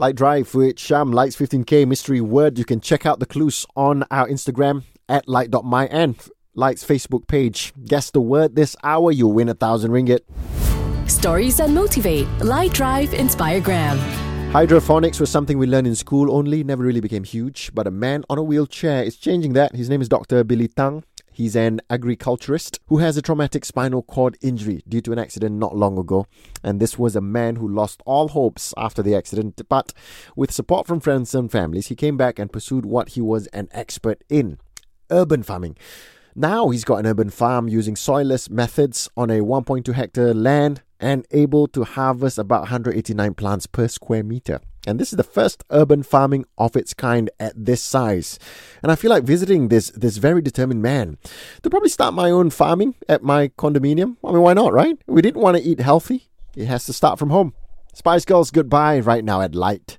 Lite Drive with Sham, Lite's 15K mystery word. You can check out the clues on our Instagram at lite.my and Lite's Facebook page. Guess the word this hour, you'll win a thousand ringgit. Stories that motivate. Lite Drive Inspiregram. Hydrophonics was something we learned in school only, never really became huge, but a man on a wheelchair is changing that. His name is Dr. Billy Tang. He's an agriculturist who has a traumatic spinal cord injury due to an accident not long ago. And this was a man who lost all hopes after the accident. But with support from friends and families, he came back and pursued what he was an expert in urban farming. Now he's got an urban farm using soilless methods on a 1.2 hectare land and able to harvest about 189 plants per square meter. And this is the first urban farming of its kind at this size. And I feel like visiting this this very determined man to probably start my own farming at my condominium. I mean, why not, right? We didn't want to eat healthy. It has to start from home. Spice Girls, goodbye right now at Lite.